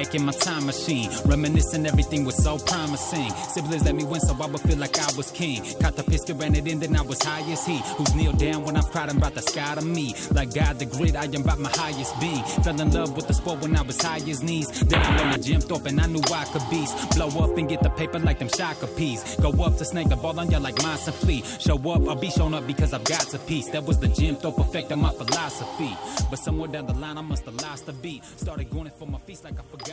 back in my time machine. Reminiscing, everything was so promising. Siblings let me win so I would feel like I was king. Caught the piss, ran it in, then I was high as he. Who's kneel down when I'm proud about the sky to me. Like God the grid, I am about my highest being. Fell in love with the sport when I was high as knees. Then I went to gym up and I knew I could beast. Blow up and get the paper like them shocker peas. Go up to snake the ball on ya like and flee. Show up, I'll be shown up because I've got a piece. That was the gym effect of my philosophy. But somewhere down the line, I must have lost the beat. Started going for my feet like I forgot.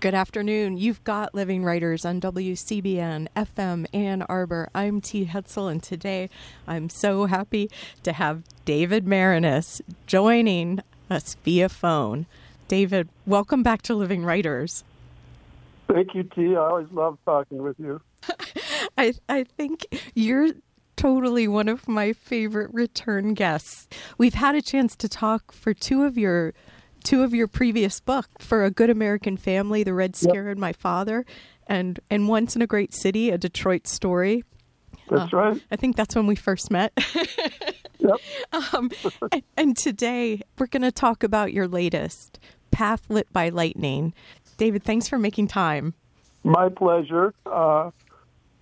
Good afternoon. You've got Living Writers on WCBN FM Ann Arbor. I'm T. Hetzel, and today I'm so happy to have David Maraniss joining us via phone. David, welcome back to Living Writers. Thank you, T. I always love talking with you. I I think you're totally one of my favorite return guests. We've had a chance to talk for two of your two of your previous book for a good American family, The Red Scare yep. and My Father, and and Once in a Great City, a Detroit story. That's uh, right. I think that's when we first met. yep. Um, and, and today we're going to talk about your latest, Path Lit by Lightning. David, thanks for making time. My pleasure. Uh,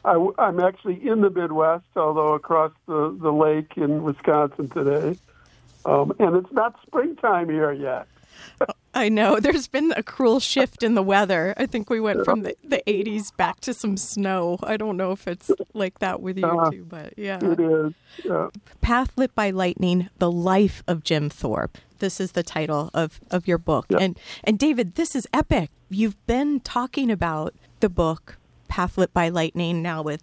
I, am actually in the Midwest, although across the, the lake in Wisconsin today. Um, and it's not springtime here yet. I know. There's been a cruel shift in the weather. I think we went from the, the 80s back to some snow. I don't know if it's like that with you uh, too, but yeah. It is. Yeah. Path Lit by Lightning, The Life of Jim Thorpe. This is the title of, of your book. Yeah. And and David, this is epic. You've been talking about the book Path Lit by Lightning now with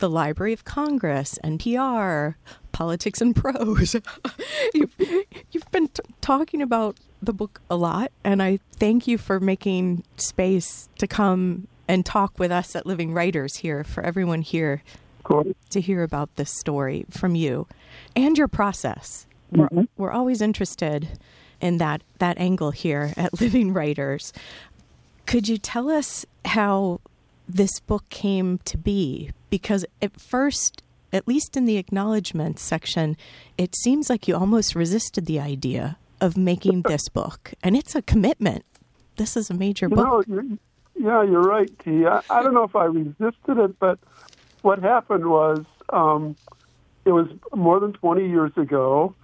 the Library of Congress, NPR, Politics and Prose. you've, you've been t- talking about the book a lot, and I thank you for making space to come and talk with us at Living Writers here for everyone here cool. to hear about this story from you and your process. Mm-hmm. We're, we're always interested in that that angle here at Living Writers. Could you tell us how this book came to be? Because at first, at least in the acknowledgement section, it seems like you almost resisted the idea of making this book, and it's a commitment. This is a major you book. Know, yeah, you're right, T. I, I don't know if I resisted it, but what happened was um, it was more than 20 years ago.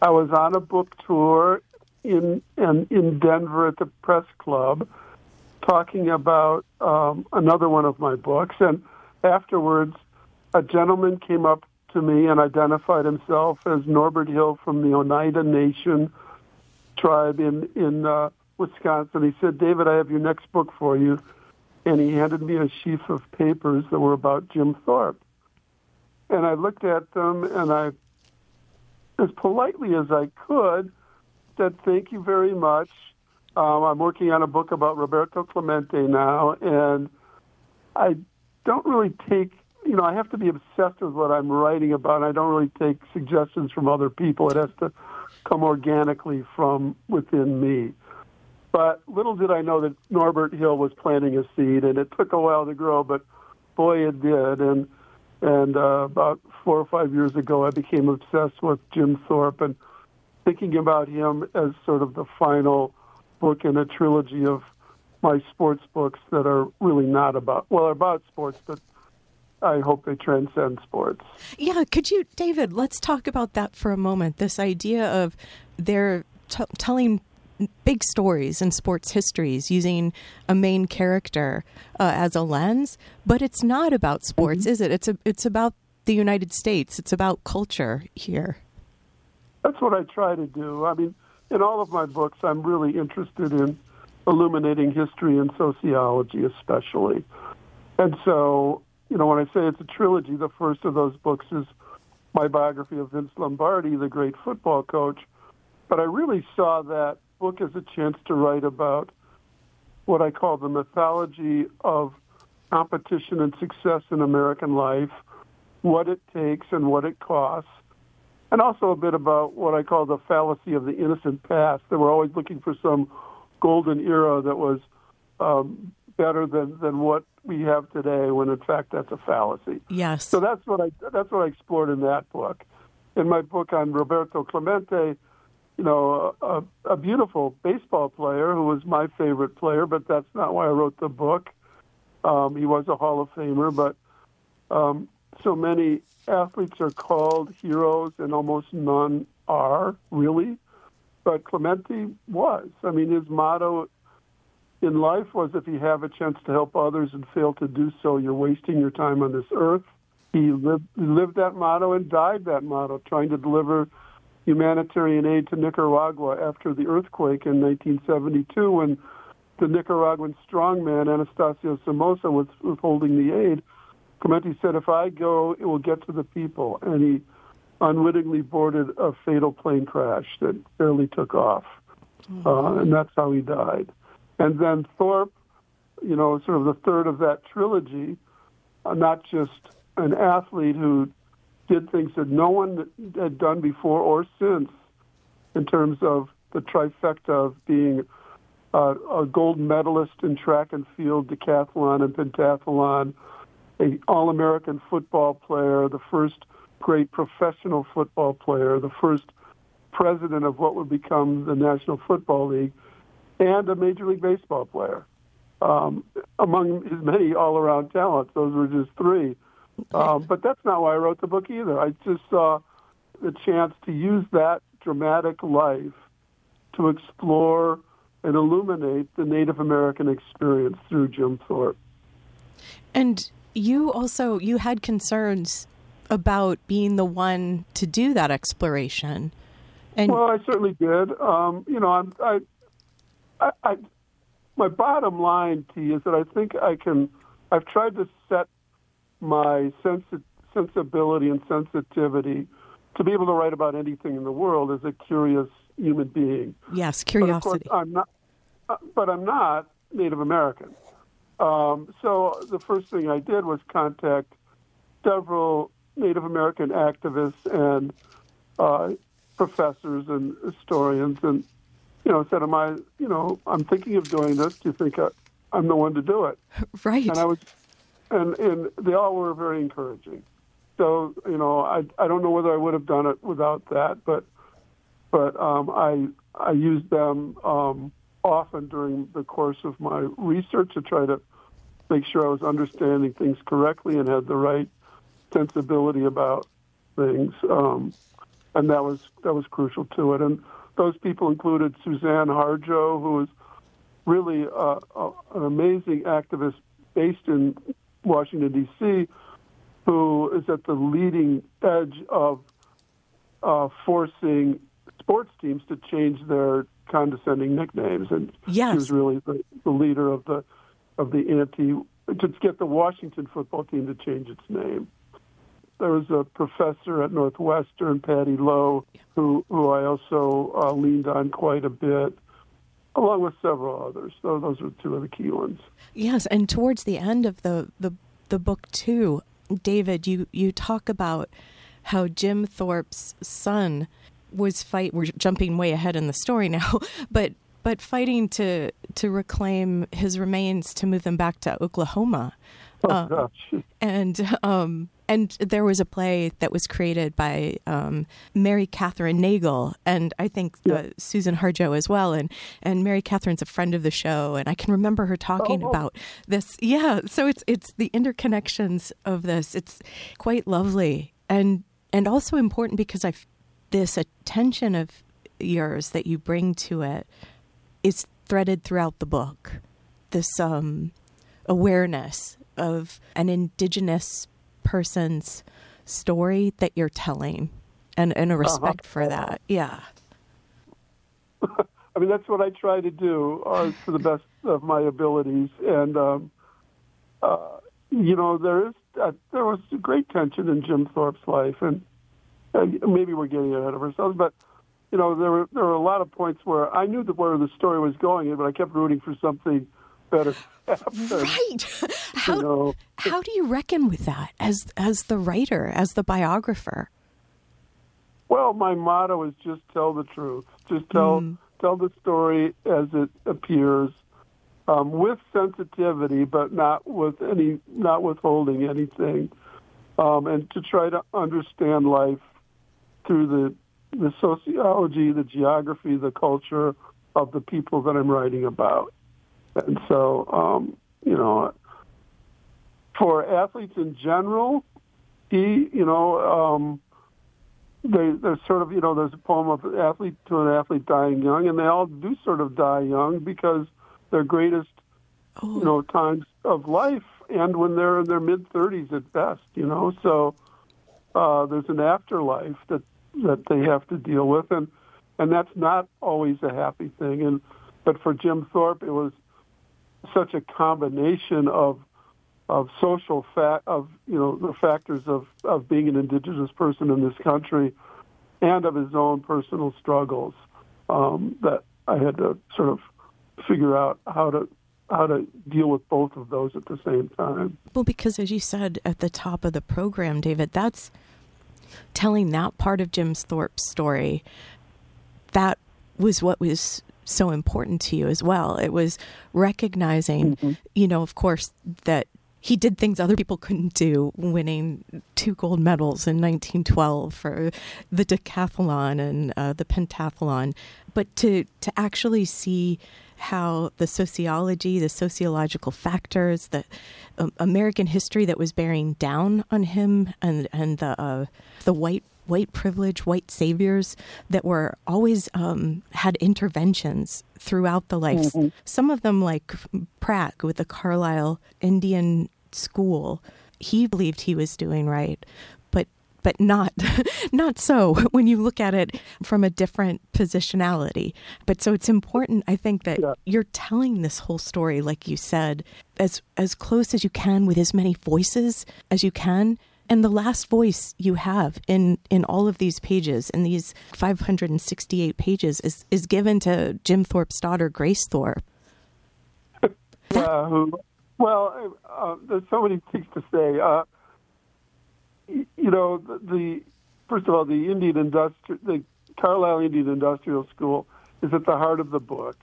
I was on a book tour in in, in Denver at the press club, talking about um, another one of my books, and afterwards, a gentleman came up to me and identified himself as Norbert Hill from the Oneida Nation tribe in in uh, Wisconsin. He said, "David, I have your next book for you," and he handed me a sheaf of papers that were about Jim Thorpe. And I looked at them, and I, as politely as I could, said, "Thank you very much." Um, I'm working on a book about Roberto Clemente now, and I don't really take you know, I have to be obsessed with what I'm writing about. I don't really take suggestions from other people. It has to come organically from within me. But little did I know that Norbert Hill was planting a seed, and it took a while to grow, but boy, it did. And and uh, about four or five years ago, I became obsessed with Jim Thorpe and thinking about him as sort of the final book in a trilogy of my sports books that are really not about well, about sports, but I hope they transcend sports. Yeah, could you, David? Let's talk about that for a moment. This idea of they're t- telling big stories in sports histories using a main character uh, as a lens, but it's not about sports, mm-hmm. is it? It's a, it's about the United States. It's about culture here. That's what I try to do. I mean, in all of my books, I'm really interested in illuminating history and sociology, especially. And so you know, when I say it's a trilogy, the first of those books is my biography of Vince Lombardi, the great football coach. But I really saw that book as a chance to write about what I call the mythology of competition and success in American life, what it takes and what it costs, and also a bit about what I call the fallacy of the innocent past, that we're always looking for some golden era that was um, better than, than what we have today when in fact that's a fallacy. Yes. So that's what I that's what I explored in that book. In my book on Roberto Clemente, you know, a, a beautiful baseball player who was my favorite player, but that's not why I wrote the book. Um, he was a Hall of Famer, but um, so many athletes are called heroes, and almost none are really. But Clemente was. I mean, his motto in life was if you have a chance to help others and fail to do so, you're wasting your time on this earth. He lived, lived that motto and died that motto, trying to deliver humanitarian aid to Nicaragua after the earthquake in 1972 when the Nicaraguan strongman Anastasio Somoza was withholding the aid. Clemente said, if I go, it will get to the people. And he unwittingly boarded a fatal plane crash that barely took off. Mm-hmm. Uh, and that's how he died. And then Thorpe, you know, sort of the third of that trilogy, uh, not just an athlete who did things that no one had done before or since in terms of the trifecta of being uh, a gold medalist in track and field, decathlon and pentathlon, a All-American football player, the first great professional football player, the first president of what would become the National Football League, and a Major League Baseball player. Um, among his many all-around talents, those were just three. Um, but that's not why I wrote the book either. I just saw the chance to use that dramatic life to explore and illuminate the Native American experience through Jim Thorpe. And you also you had concerns about being the one to do that exploration. And well, I certainly did. Um, you know, I'm, I, I, I, my bottom line to you is that I think I can. I've tried to set my sensi- sensibility and sensitivity to be able to write about anything in the world as a curious human being. Yes, curiosity. But course, I'm not, uh, but I'm not Native American. Um, so the first thing I did was contact several Native American activists and uh, professors and historians, and you know, said, "Am I? You know, I'm thinking of doing this. Do you think I, I'm the one to do it?" Right. And I was and and they all were very encouraging. So you know, I I don't know whether I would have done it without that, but but um, I I used them um, often during the course of my research to try to make sure I was understanding things correctly and had the right sensibility about things. Um, and that was that was crucial to it. And those people included Suzanne Harjo, who was really uh, uh, an amazing activist based in Washington, D.C., who is at the leading edge of uh, forcing sports teams to change their condescending nicknames. And yes. she was really the, the leader of the of the anti to get the Washington football team to change its name. There was a professor at Northwestern, Patty Loew, who who I also uh, leaned on quite a bit along with several others. So those are two of the key ones. Yes, and towards the end of the the, the book too, David, you you talk about how Jim Thorpe's son was fight. We're jumping way ahead in the story now, but but fighting to to reclaim his remains to move them back to Oklahoma. Oh, uh, gosh. And um, and there was a play that was created by um, Mary Kathryn Nagle, and I think uh. Susan Harjo as well. And and Mary Kathryn's a friend of the show, and I can remember her talking oh. about this. Yeah, so it's it's the interconnections of this. It's quite lovely and and also important because I this attention of yours that you bring to it is threaded throughout the book. This um, awareness of an indigenous person's story that you're telling and, and a respect uh-huh. for that. Yeah. I mean, that's what I try to do uh, to the best of my abilities. And, um, uh, you know, there is uh, there was great tension in Jim Thorpe's life, and maybe we're getting ahead of ourselves, but you know, there were there were a lot of points where I knew that where the story was going, but I kept rooting for something better. Right. How you know. how do you reckon with that as as the writer, as the biographer? Well, my motto is just tell the truth. Just tell mm. tell the story as it appears, um, with sensitivity, but not with any not withholding anything, um, and to try to understand life through the the sociology, the geography, the culture of the people that I'm writing about. And so, um, you know, for athletes in general, he, you know, um, they're sort of, you know, there's a poem of athlete to an athlete dying young, and they all do sort of die young because their greatest, oh. you know, times of life and when they're in their mid 30s at best, you know. So uh, there's an afterlife that that they have to deal with, and and that's not always a happy thing. And but for Jim Thorpe, it was such a combination of of social fact of you know the factors of of being an indigenous person in this country, and of his own personal struggles um, that I had to sort of figure out how to how to deal with both of those at the same time. Well, because as you said at the top of the program, David, that's telling that part of Jim Thorpe's story. That was what was so important to you as well. It was recognizing, mm-hmm. you know, of course, that he did things other people couldn't do, winning two gold medals in 1912 for the decathlon and uh, the pentathlon. But to to actually see how the sociology, the sociological factors, the um, American history that was bearing down on him, and and the uh, the white white privilege, white saviors that were always um, had interventions throughout the life. Mm-hmm. Some of them, like Pratt with the Carlisle Indian School, he believed he was doing right, but but not not so when you look at it from a different positionality. But so it's important, I think, that yeah. you're telling this whole story, like you said, as as close as you can with as many voices as you can. And the last voice you have in, in all of these pages, in these 568 pages, is, is given to Jim Thorpe's daughter, Grace Thorpe. Yeah, who, well, uh, there's so many things to say. Uh, you know, the, the first of all, the Indian industri- the Carlisle Indian Industrial School is at the heart of the book.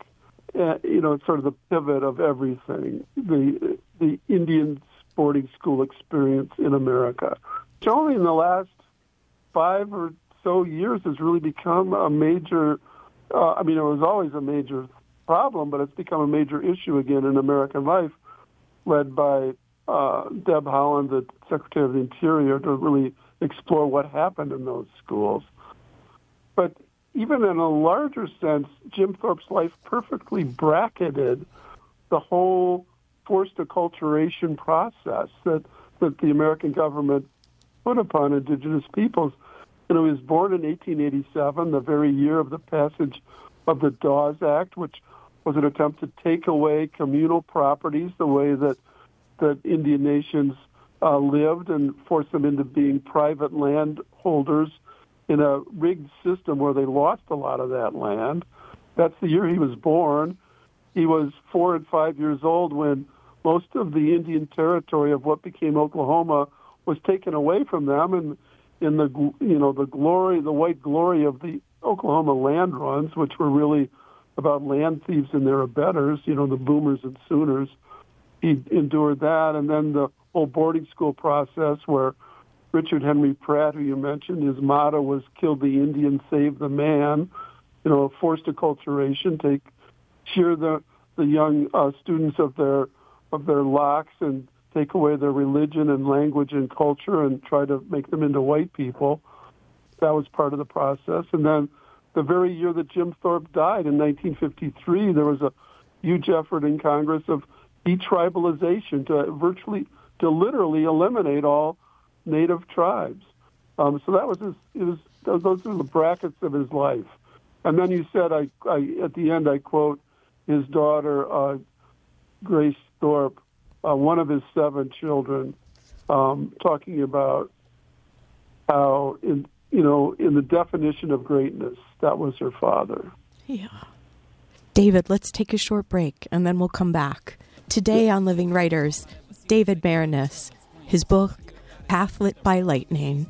Uh, you know, it's sort of the pivot of everything. The the Indian boarding school experience in America. It's only in the last five or so years has really become a major. Uh, I mean, it was always a major problem, but it's become a major issue again in American life, led by uh, Deb Haaland, the Secretary of the Interior, to really explore what happened in those schools. But even in a larger sense, Jim Thorpe's life perfectly bracketed the whole forced acculturation process that, that the American government put upon indigenous peoples. Know, he was born in 1887, the very year of the passage of the Dawes Act, which was an attempt to take away communal properties the way that that Indian nations uh, lived and force them into being private landholders in a rigged system where they lost a lot of that land. That's the year he was born. He was four and five years old when most of the Indian territory of what became Oklahoma was taken away from them, and in the you know the glory, the white glory of the Oklahoma land runs, which were really about land thieves and their abettors, you know, the boomers and Sooners he endured that, and then the whole boarding school process where Richard Henry Pratt, who you mentioned, his motto was "Kill the Indian, save the man." You know, forced acculturation, take shear the the young uh, students of their of their locks and take away their religion and language and culture and try to make them into white people. That was part of the process. And then the very year that Jim Thorpe died in 1953, there was a huge effort in Congress of detribalization to virtually, to literally eliminate all native tribes. Um, so that was his, it was, those are the brackets of his life. And then you said, I, I at the end, I quote his daughter, uh, Grace Thorpe, uh, one of his seven children, um, talking about how, in you know, in the definition of greatness, that was her father. Yeah. David, let's take a short break and then we'll come back. Today on Living Writers, David Maraniss, his book, Path Lit by Lightning.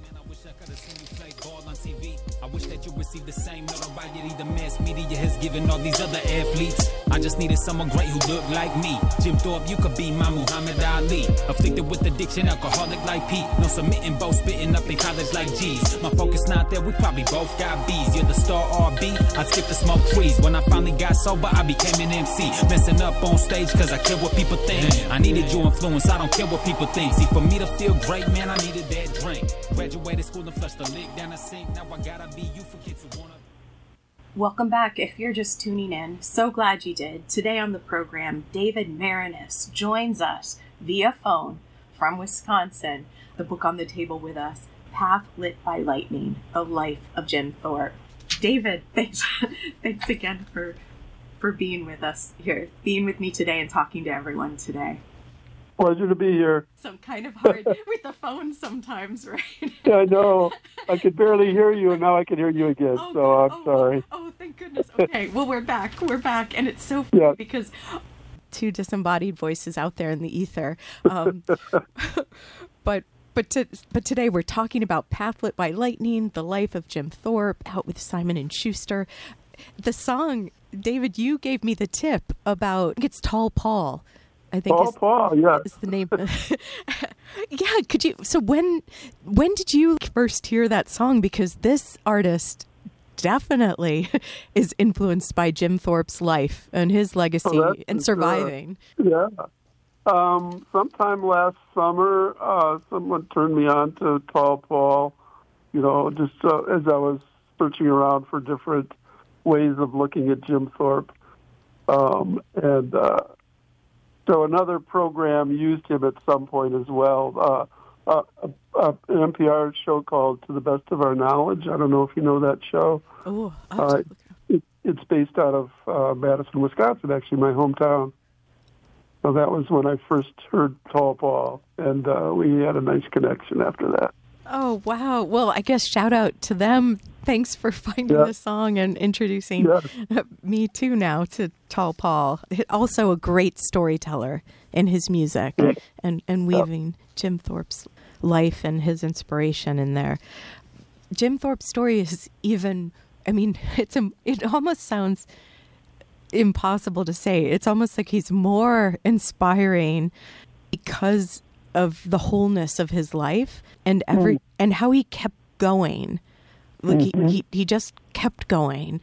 Should receive the same notoriety the mass media has given all these other athletes. I just needed someone great who looked like me. Jim Thorpe, you could be my Muhammad Ali. Afflicted with addiction, alcoholic like Pete. No submitting, both spitting up in college like G's. My focus not there, we probably both got B's. You're the star RB, I'd skip the smoke trees. When I finally got sober, I became an MC. Messing up on stage cause I care what people think. I needed your influence, I don't care what people think. See, for me to feel great, man, I needed that drink. Graduated school and flushed the lick down the sink. Now I gotta be you for. Welcome back. If you're just tuning in, so glad you did. Today on the program, David Maraniss joins us via phone from Wisconsin. The book on the table with us, Path Lit by Lightning: The Life of Jim Thorpe. David, thanks, thanks again for for being with us here, being with me today, and talking to everyone today. Pleasure to be here. Some kind of hard with the phone sometimes, right? Yeah, I know. I could barely hear you, and now I can hear you again. Oh, so I'm oh, sorry. Oh, oh, thank goodness. Okay, well, we're back. We're back, and it's so funny Yeah. because two disembodied voices out there in the ether. Um, but but to, but today we're talking about Path Lit by Lightning, the life of Jim Thorpe, out with Simon and Schuster. The song, David, you gave me the tip about. I think it's Tall Paul. I think Paul, is, Paul, yeah. is the name. yeah, could you? So when when did you first hear that song? Because this artist definitely is influenced by Jim Thorpe's life and his legacy Oh, and surviving. Yeah. Um, sometime last summer, uh, someone turned me on to Tall Paul. You know, just uh, as I was searching around for different ways of looking at Jim Thorpe, um, and uh, so another program used him at some point as well. Uh, uh, uh, an NPR show called "To the Best of Our Knowledge." I don't know if you know that show. Oh, Uh, it, it's based out of uh, Madison, Wisconsin, actually, my hometown. So that was when I first heard Tall Paul, and uh, we had a nice connection after that. Oh wow. Well, I guess shout out to them. Thanks for finding Yeah. the song and introducing Yeah. me too now to Tall Paul. Also a great storyteller in his music and, and weaving Jim Thorpe's life and his inspiration in there. Jim Thorpe's story is even I mean, it's a, it almost sounds impossible to say. It's almost like he's more inspiring because of the wholeness of his life and every and how he kept going. Like he, he he just kept going.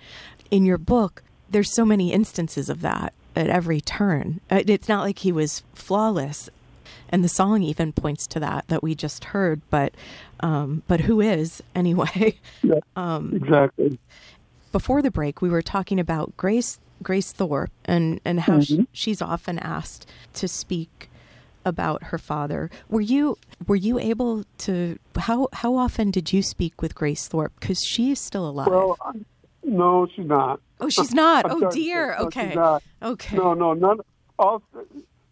In your book, there's so many instances of that at every turn. Uh, It's not like he was flawless. And the song even points to that that we just heard, but um, but who is anyway? Yeah, Um, exactly. before the break, we were talking about Grace Grace Thorpe and and how Mm-hmm. she, she's often asked to speak about her father. Were you were you able to how how often did you speak with Grace Thorpe because she is still alive? Well, I- no, she's not. oh, she's not. Oh dear. no, okay. Okay. No, no, none. All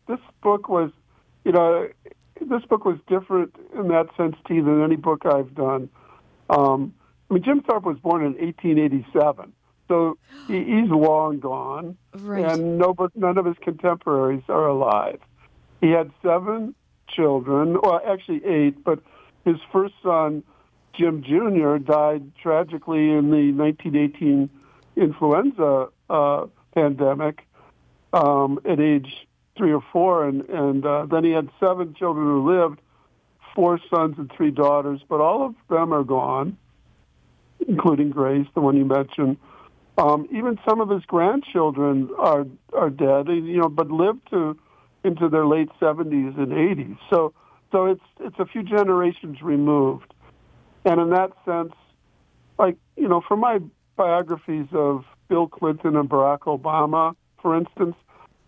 this book was, you know, this book was different in that sense, T, than any book I've done. Um, I mean, Jim Thorpe was born in 1887, so he's long gone, Right. and nobody, none of his contemporaries are alive. He had seven children, well, actually eight, but his first son, Jim Jr., died tragically in the 1918 influenza uh, pandemic um, at age three or four, and and uh, then he had seven children who lived, four sons and three daughters, but all of them are gone, including Grace, the one you mentioned. Um, even some of his grandchildren are are dead, you know, but lived to into their late seventies and eighties. So so it's it's a few generations removed, and in that sense, like you know, for my biographies of Bill Clinton and Barack Obama, for instance,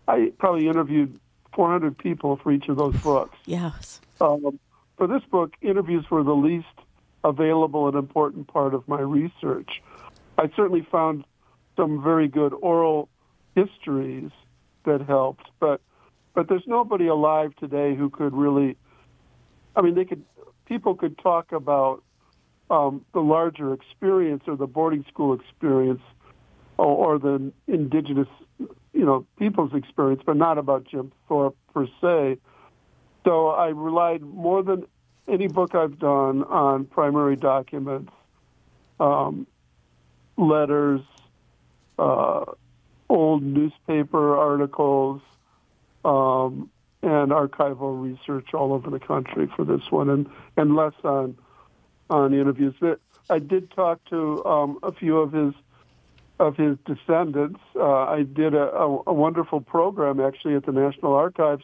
I probably interviewed 400 people for each of those books. Yes. Um, for this book, interviews were the least available and important part of my research. I certainly found some very good oral histories that helped, but but there's nobody alive today who could really. I mean, they could people could talk about um, the larger experience or the boarding school experience or, or the indigenous, you know, people's experience, but not about Jim Thorpe per se. So I relied more than any book I've done on primary documents, um, letters, uh, old newspaper articles, um, and archival research all over the country for this one, and, and less on on interviews. I did talk to um, a few of his of his descendants. Uh, I did a, a, a, wonderful program actually at the National Archives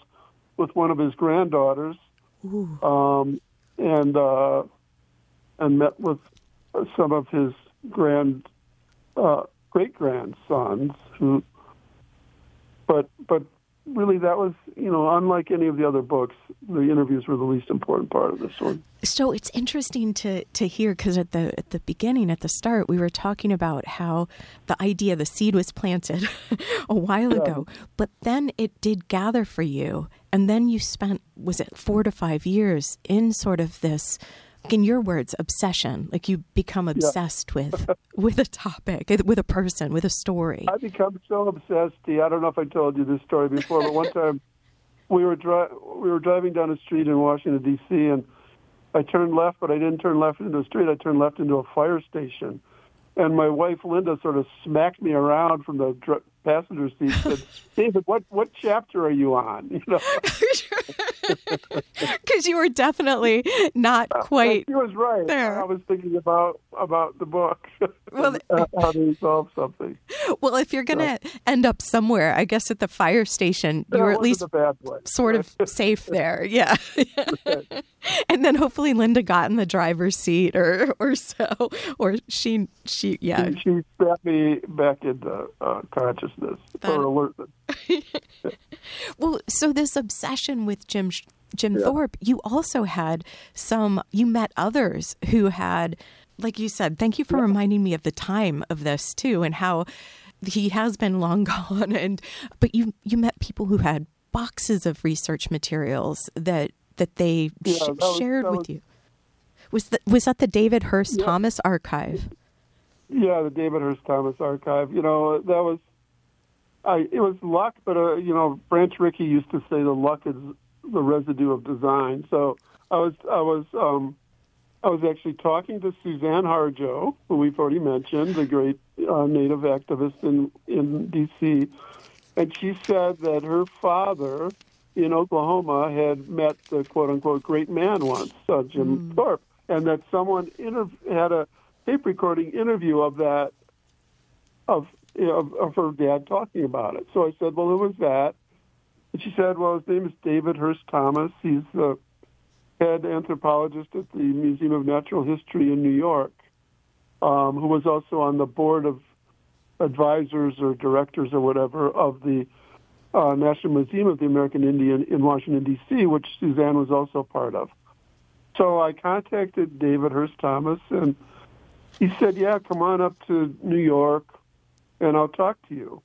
with one of his granddaughters, um, and uh, and met with some of his grand uh, great grandsons who. But but really that was you know unlike any of the other books the interviews were the least important part of this one so it's interesting to to hear because at the at the beginning at the start we were talking about how the idea the seed was planted a while yeah. ago but then it did gather for you and then you spent was it 4 to 5 years in sort of this in your words, obsession. Like you become obsessed yeah. with with a topic, eh, with a person, with a story. I become so obsessed. I don't know if I told you this story before, but one time we were dri- we were driving down a street in Washington D.C. and I turned left, but I didn't turn left into the street. I turned left into a fire station, and my wife Linda sort of smacked me around from the dr- passenger seat. Said, "David, what what chapter are you on?" You know, because you were definitely not uh, quite. He was right. There. I was thinking about about the book, well, how to resolve something. Well, if you're gonna so. end up somewhere, I guess at the fire station, you're at least sort of safe there. Yeah. and then hopefully Linda got in the driver's seat or or so, or she she yeah. She, she me back into uh, consciousness that, or well, so this obsession with Jim Jim yeah. Thorpe, you also had some. You met others who had, like you said. Thank you for yeah. reminding me of the time of this too, and how he has been long gone. And but you you met people who had boxes of research materials that that they yeah, sh- that was, shared with was, you. Was that was that the David Hurst Thomas archive? Yeah, the David Hurst Thomas archive. You know that was I, it was luck, but uh, you know, Branch Rickey used to say the luck is the residue of design. So I was, I was, um, I was actually talking to Suzanne Harjo, who we've already mentioned, the great uh, Native activist in in D.C., and she said that her father in Oklahoma had met the quote unquote great man once, uh, Jim mm. Thorpe, and that someone inter- had a tape recording interview of that of of, of her dad talking about it. So I said, well, who was that? And she said, well, his name is David Hurst Thomas. He's the head anthropologist at the Museum of Natural History in New York, um, who was also on the board of advisors or directors or whatever of the uh, National Museum of the American Indian in Washington, D.C., which Suzanne was also part of. So I contacted David Hurst Thomas, and he said, yeah, come on up to New York and I'll talk to you.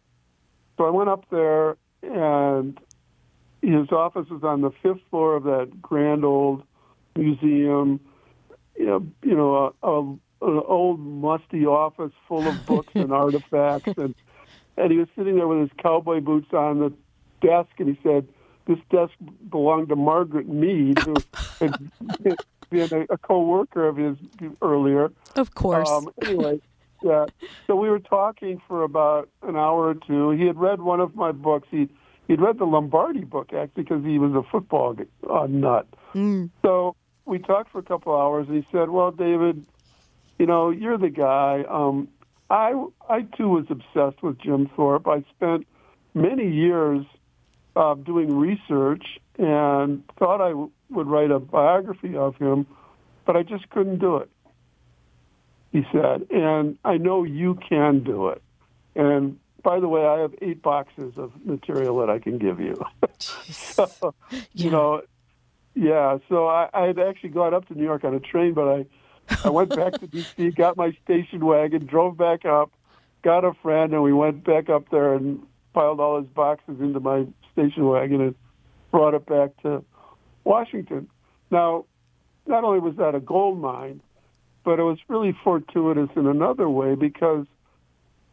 So I went up there, and his office was on the fifth floor of that grand old museum. You know, you know, a, a, an old musty office full of books and artifacts, and and he was sitting there with his cowboy boots on the desk, and he said, "This desk belonged to Margaret Mead, who had been a, a co-worker of his earlier." Of course. Um, anyway, yeah. So we were talking for about an hour or two. He had read one of my books. He he'd read the Lombardi book actually because he was a football uh, nut. Mm. So we talked for a couple hours, and he said, "Well, David, you know, you're the guy. Um, I I too was obsessed with Jim Thorpe. I spent many years uh, doing research and thought I w- would write a biography of him, but I just couldn't do it." He said, and I know you can do it. And by the way, I have eight boxes of material that I can give you. so, yeah. You know, yeah. So I, I had actually gone up to New York on a train, but I, I went back to D.C., got my station wagon, drove back up, got a friend, and we went back up there and piled all his boxes into my station wagon and brought it back to Washington. Now, not only was that a gold mine, but it was really fortuitous in another way because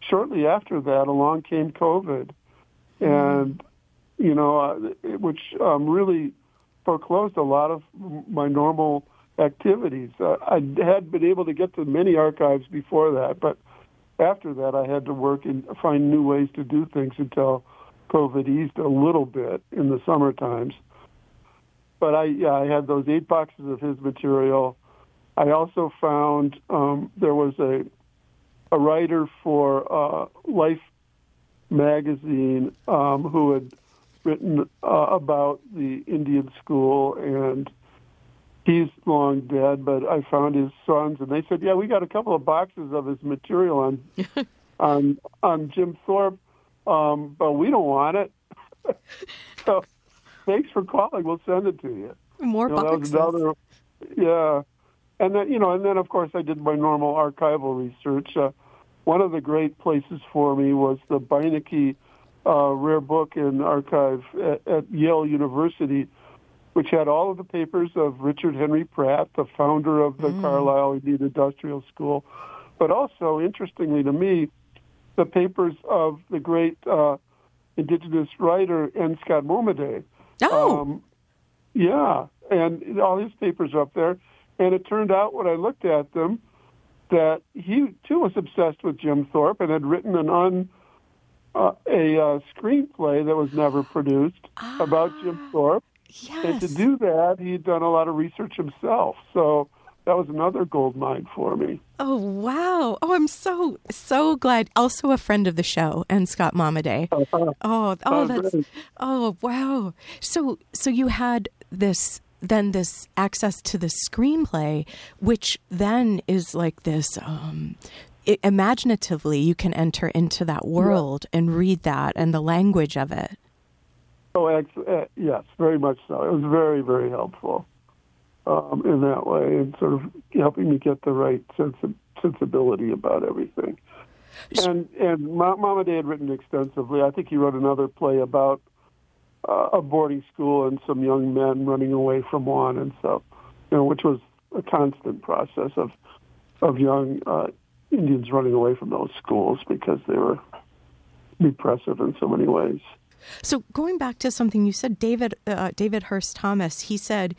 shortly after that, along came COVID, and you know, uh, which um, really foreclosed a lot of my normal activities. Uh, I had been able to get to many archives before that, but after that, I had to work and find new ways to do things until COVID eased a little bit in the summer times. But I, yeah, I had those eight boxes of his material. I also found um, there was a a writer for uh, Life magazine um, who had written uh, about the Indian school, and he's long dead. But I found his sons, and they said, "Yeah, we got a couple of boxes of his material on on on Jim Thorpe, um, but we don't want it." so, thanks for calling. We'll send it to you. More you know, boxes. Another, yeah, and then you know, and then of course I did my normal archival research. Uh, one of the great places for me was the Beinecke uh, Rare Book and Archive at, at Yale University, which had all of the papers of Richard Henry Pratt, the founder of the mm. Carlisle Indian Industrial School, but also, interestingly to me, the papers of the great uh, indigenous writer N. Scott Momaday. Oh. Um, yeah, and all his papers are up there. And it turned out when I looked at them that he too was obsessed with Jim Thorpe and had written an un uh, a uh, screenplay that was never produced ah, about Jim Thorpe. Yes. And to do that, he'd done a lot of research himself. So that was another gold mine for me. Oh wow! Oh, I'm so so glad. Also a friend of the show, N. Scott Momaday. Uh-huh. Oh, oh, that's oh wow. So so you had this then this access to the screenplay, which then is like this. Um, it, imaginatively, you can enter into that world yeah. and read that and the language of it. Oh, uh, yes, very much so. It was very, very helpful um, in that way, and sort of helping me get the right sense of sensibility about everything. And and Momaday had written extensively. I think he wrote another play about uh, a boarding school and some young men running away from one, and so you know, which was a constant process of of young uh, Indians running away from those schools because they were repressive in so many ways. So going back to something you said, David uh, David Hurst Thomas, he said.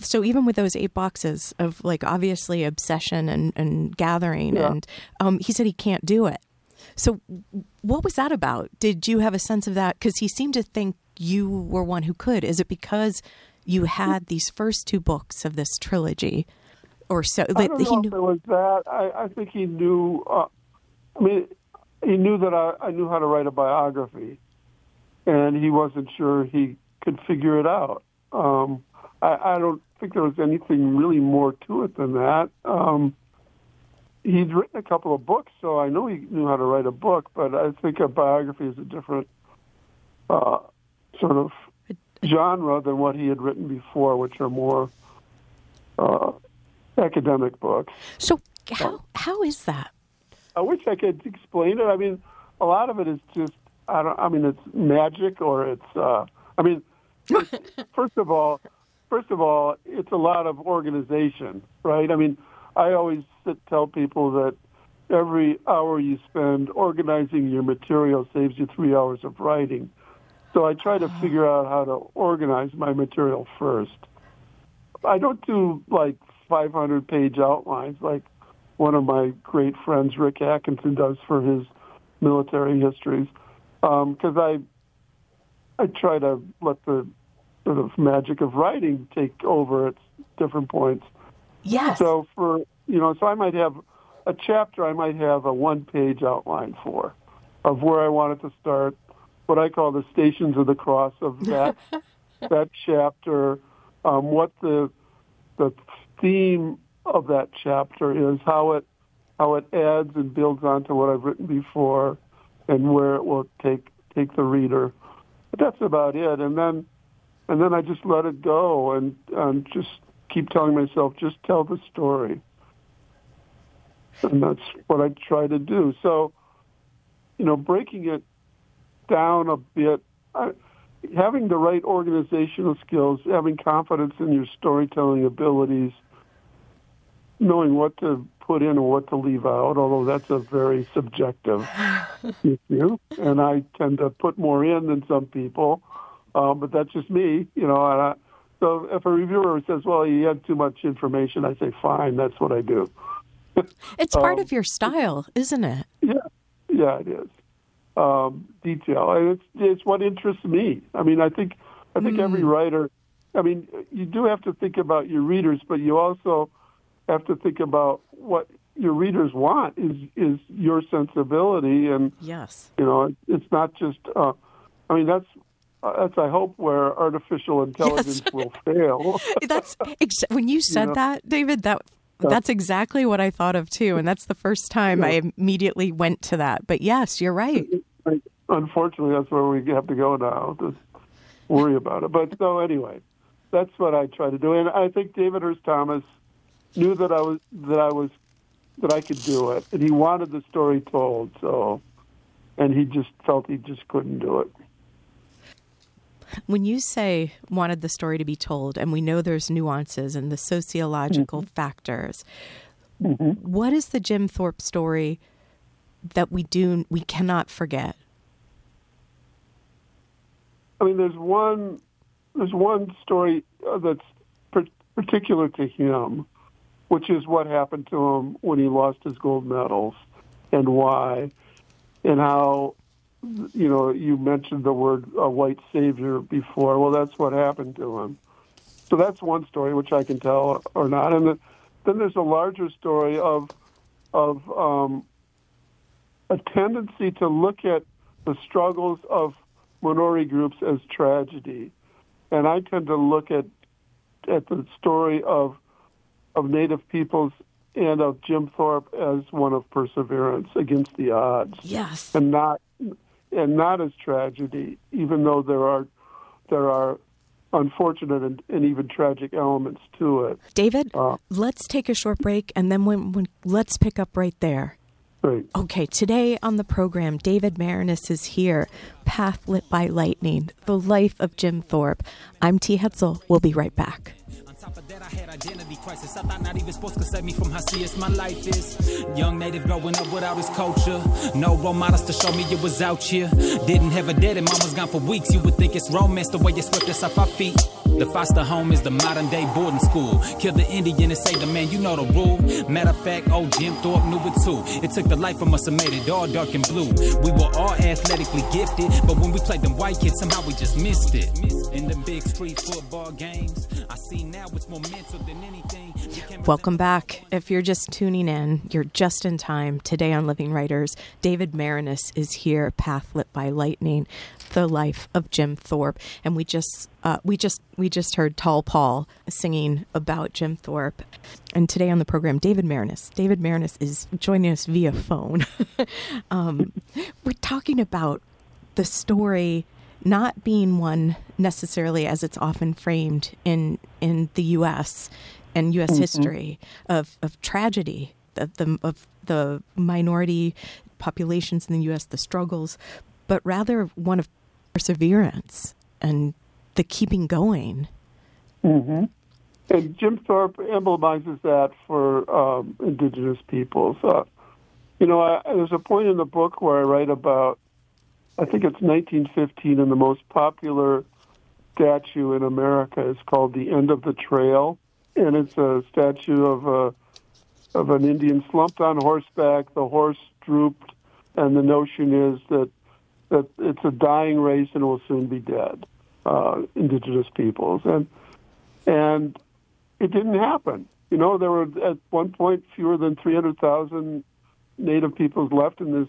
So even with those eight boxes of like obviously obsession and, and gathering, yeah. and um, he said he can't do it. So what was that about? Did you have a sense of that? Because he seemed to think you were one who could? Is it because you had these first two books of this trilogy, or so? I don't know knew- if it was that. I, I think he knew. Uh, I mean, he knew that I, I knew how to write a biography, and he wasn't sure he could figure it out. Um, I, I don't think there was anything really more to it than that. Um, he'd written a couple of books, so I know he knew how to write a book. But I think a biography is a different uh, sort of genre than what he had written before, which are more uh, academic books. So how how is that? I wish I could explain it. I mean, a lot of it is just I don't. I mean, it's magic or it's. Uh, I mean, first of all, first of all, it's a lot of organization, right? I mean, I always sit, tell people that every hour you spend organizing your material saves you three hours of writing. So I try to figure out how to organize my material first. I don't do like 500 page outlines like one of my great friends, Rick Atkinson, does for his military histories, because um, I I try to let the sort of magic of writing take over at different points. Yes. So for you know, so I might have a chapter. I might have a one page outline for of where I want it to start, what I call the stations of the cross of that that chapter, um, what the the theme of that chapter is, how it how it adds and builds onto what I've written before, and where it will take take the reader. But that's about it. And then and then I just let it go and and just keep telling myself, just tell the story. And that's what I try to do. So, you know, breaking it down a bit. I, having the right organizational skills, having confidence in your storytelling abilities, knowing what to put in and what to leave out, although that's a very subjective issue. And I tend to put more in than some people, um, but that's just me, you know. And I, so if a reviewer says, well, you had too much information, I say, fine, that's what I do. it's part um, of your style, isn't it? Yeah, yeah, it is. Um, detail, and it's it's what interests me. I mean, I think I think mm. every writer. I mean, you do have to think about your readers, but you also have to think about what your readers want is is your sensibility and yes you know it's not just uh, i mean that's uh, that's i hope where artificial intelligence yes. will fail that's ex- when you said you know? that david that that's exactly what I thought of too, and that's the first time yeah. I immediately went to that. But yes, you're right. Unfortunately, that's where we have to go now to worry about it. But so anyway, that's what I try to do, and I think David Hurst Thomas knew that I was that I was that I could do it, and he wanted the story told. So, and he just felt he just couldn't do it. When you say wanted the story to be told, and we know there's nuances and the sociological mm-hmm. factors, mm-hmm. What is the Jim Thorpe story that we do we cannot forget? I mean, there's one there's one story uh, that's particular to him, which is what happened to him when he lost his gold medals and why, and how, you know, you mentioned the word a white savior before. Well, that's what happened to him. So that's one story which I can tell or not. And the, then there's a larger story of of um, a tendency to look at the struggles of minority groups as tragedy, and I tend to look at at the story of of Native peoples and of Jim Thorpe as one of perseverance against the odds. Yes, and not and not as tragedy, even though there are there are unfortunate and, and even tragic elements to it. David, uh, let's take a short break, and then when, when let's pick up right there. Great. Okay, today on the program, David Maraniss is here. Path Lit by Lightning, The Life of Jim Thorpe. I'm T. Hetzel. We'll be right back that, I had identity crisis. I thought not even sports could save me from how serious my life is. Young native growing up without his culture. No role models to show me it was out here. Didn't have a dad and mama's gone for weeks. You would think it's romance the way you swept us off our feet. The foster home is the modern day boarding school. Kill the Indian and say the man, you know the rule. Matter of fact, old Jim Thorpe knew it too. It took the life from us and made it all dark and blue. We were all athletically gifted, but when we played them white kids, somehow we just missed it. In the big street football games, I see now it's Welcome back. If you're just tuning in, you're just in time. Today on Living Writers, David Maraniss is here, Path Lit by Lightning the life of Jim Thorpe, and we just uh, we just we just heard Tall Paul singing about Jim Thorpe. And today on the program, David Maraniss. David Maraniss is joining us via phone. um, we're talking about the story not being one necessarily as it's often framed in in the U.S. and U.S. Mm-hmm. history of of tragedy of the of the minority populations in the U.S. the struggles, but rather one of perseverance and the keeping going. Mm-hmm. And Jim Thorpe emblemizes that for um, indigenous peoples. Uh, you know, I, there's a point in the book where I write about, I think it's 1915, and the most popular statue in America is called the End of the Trail, and it's a statue of a of an Indian slumped on horseback. The horse drooped, and the notion is that that it's a dying race and will soon be dead, uh, indigenous peoples, and and it didn't happen. You know, there were at one point fewer than three hundred thousand native peoples left in this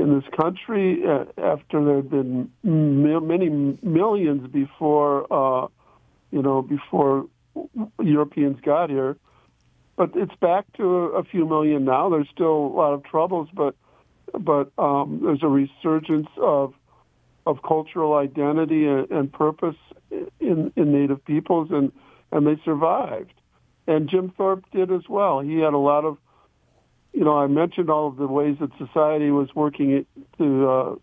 in this country uh, after there had been many millions before uh, you know before Europeans got here. But it's back to a few million now. There's still a lot of troubles, but but um, there's a resurgence of of cultural identity and, and purpose in, in Native peoples, and and they survived. And Jim Thorpe did as well. He had a lot of, you know, I mentioned all of the ways that society was working to uh,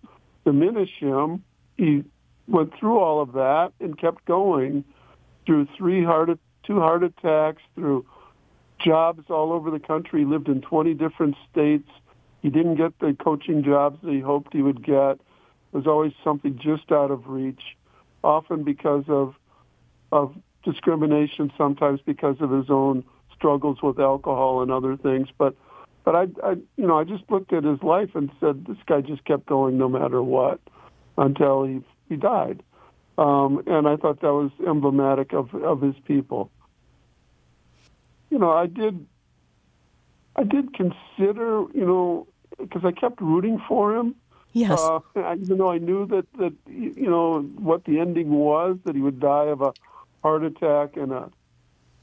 diminish him. He went through all of that and kept going through three heart, two heart attacks, through jobs all over the country. He lived in 20 different states he didn't get the coaching jobs that he hoped he would get. It was always something just out of reach, often because of of discrimination, sometimes because of his own struggles with alcohol and other things. But but I, I you know I just looked at his life and said this guy just kept going no matter what until he he died, um, and I thought that was emblematic of of his people. You know, I did I did consider you know because I kept rooting for him. Yes. Uh, even though I knew that that you know what the ending was, that he would die of a heart attack and a,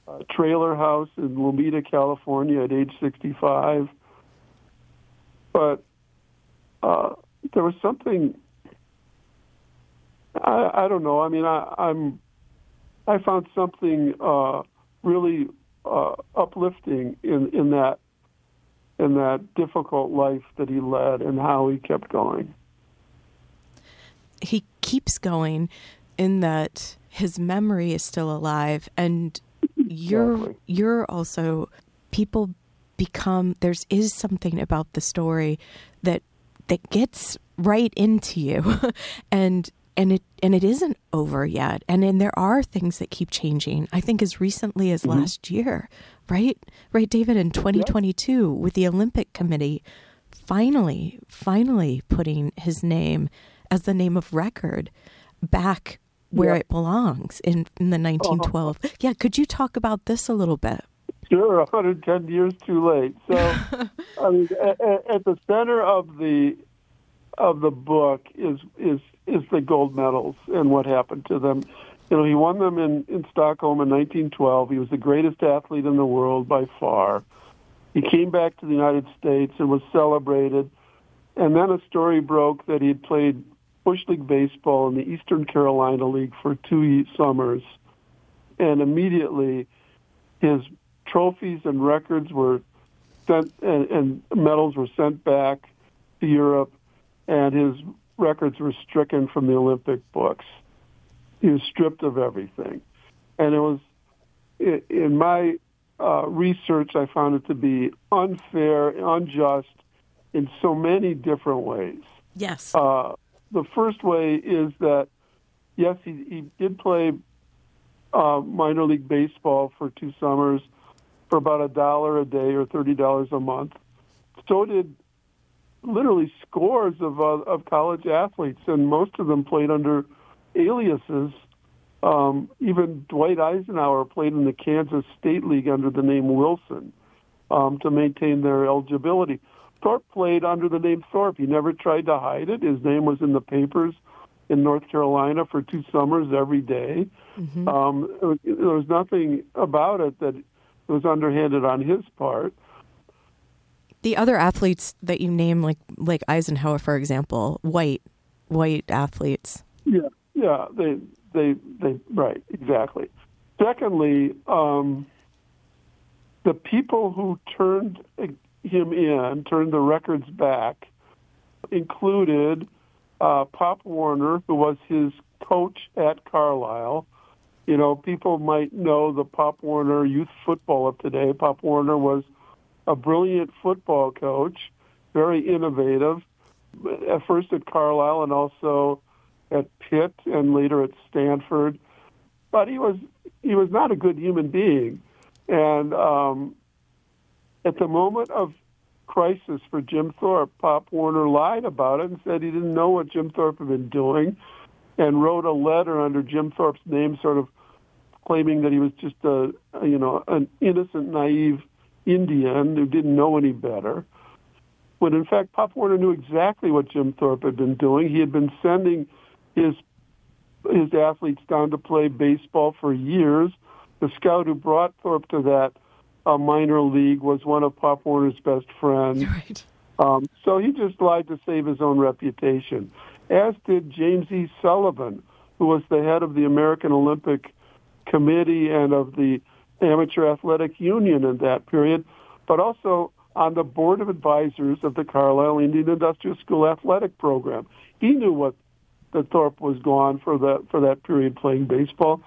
a trailer house in Lomita, California, at age 65. But uh, there was something. I, I don't know. I mean, I, I'm. I found something uh, really uh, uplifting in in that in that difficult life that he led and how he kept going. He keeps going in that his memory is still alive and you're Exactly. you're also people become there's is something about the story that that gets right into you. And and it and it isn't over yet. And and there are things that keep changing i think as recently as mm-hmm. last year right? Right david? In 2022 with the olympic committee finally finally putting his name as the name of record back where Yeah. it belongs in, in the 1912 uh-huh. yeah could you talk about this a little bit Sure, 110 years too late. So, I mean, at, at the center of the of the book is is is the gold medals and what happened to them. You know, he won them in in Stockholm in 1912. He was the greatest athlete in the world by far. He came back to the United States and was celebrated. And then a story broke that he had played Bush League baseball in the Eastern Carolina League for two summers, and immediately his trophies and records were sent and, and medals were sent back to Europe, and his records were stricken from the Olympic books. He was stripped of everything, and it was in my uh, research I found it to be unfair, unjust in so many different ways. yes Uh, the first way is that yes, he, he did play uh, minor league baseball for two summers for about a dollar a day or thirty dollars a month. So did literally scores of uh, of college athletes, and most of them played under aliases. Um, even Dwight Eisenhower played in the Kansas State League under the name Wilson um, to maintain their eligibility. Thorpe played under the name Thorpe. He never tried to hide it. His name was in the papers in North Carolina for two summers every day. Um, it was- there was nothing about it that was underhanded on his part. the other athletes that you name like like eisenhower for example white white athletes Yeah, yeah, they, they, they, right, exactly. Secondly, um, the people who turned him in, turned the records back, included uh, Pop Warner, who was his coach at Carlisle. You know, people might know the Pop Warner youth football of today. Pop Warner was a brilliant football coach, very innovative, at first at Carlisle and also at Pitt and later at Stanford. But he was he was not a good human being, and um, at the moment of crisis for Jim Thorpe, Pop Warner lied about it and said he didn't know what Jim Thorpe had been doing, and wrote a letter under Jim Thorpe's name, sort of claiming that he was just a, you know an innocent, naive Indian who didn't know any better. When in fact Pop Warner knew exactly what Jim Thorpe had been doing. He had been sending his his athletes down to play baseball for years. The scout who brought Thorpe to that uh, minor league was one of Pop Warner's best friends. right Um, so he just lied to save his own reputation, as did James E. Sullivan, who was the head of the American Olympic Committee and of the Amateur Athletic Union in that period, but also on the board of advisors of the Carlisle Indian Industrial School athletic program. He knew what that Thorpe was gone for that for that period playing baseball,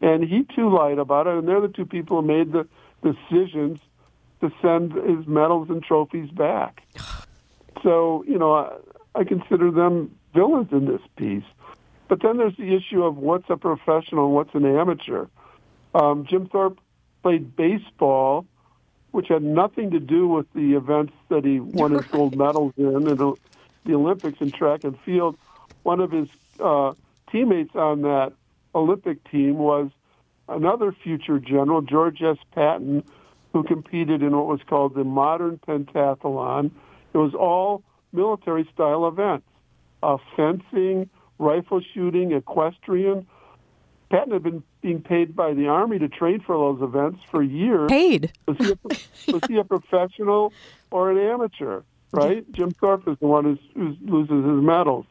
and he too lied about it. And they're the two people who made the decisions to send his medals and trophies back. So you know, I, I consider them villains in this piece. But then there's the issue of what's a professional and what's an amateur. Um, Jim Thorpe played baseball which had nothing to do with the events that he won his gold medals in in the, the Olympics in track and field. One of his uh, teammates on that Olympic team was another future general, George S. Patton, who competed in what was called the modern pentathlon. It was all military style events uh, fencing, rifle shooting, equestrian. Patton had been being paid by the Army to train for those events for years. Paid? Was he a, was he a professional or an amateur? Right? Jim Thorpe is the one who loses his medals.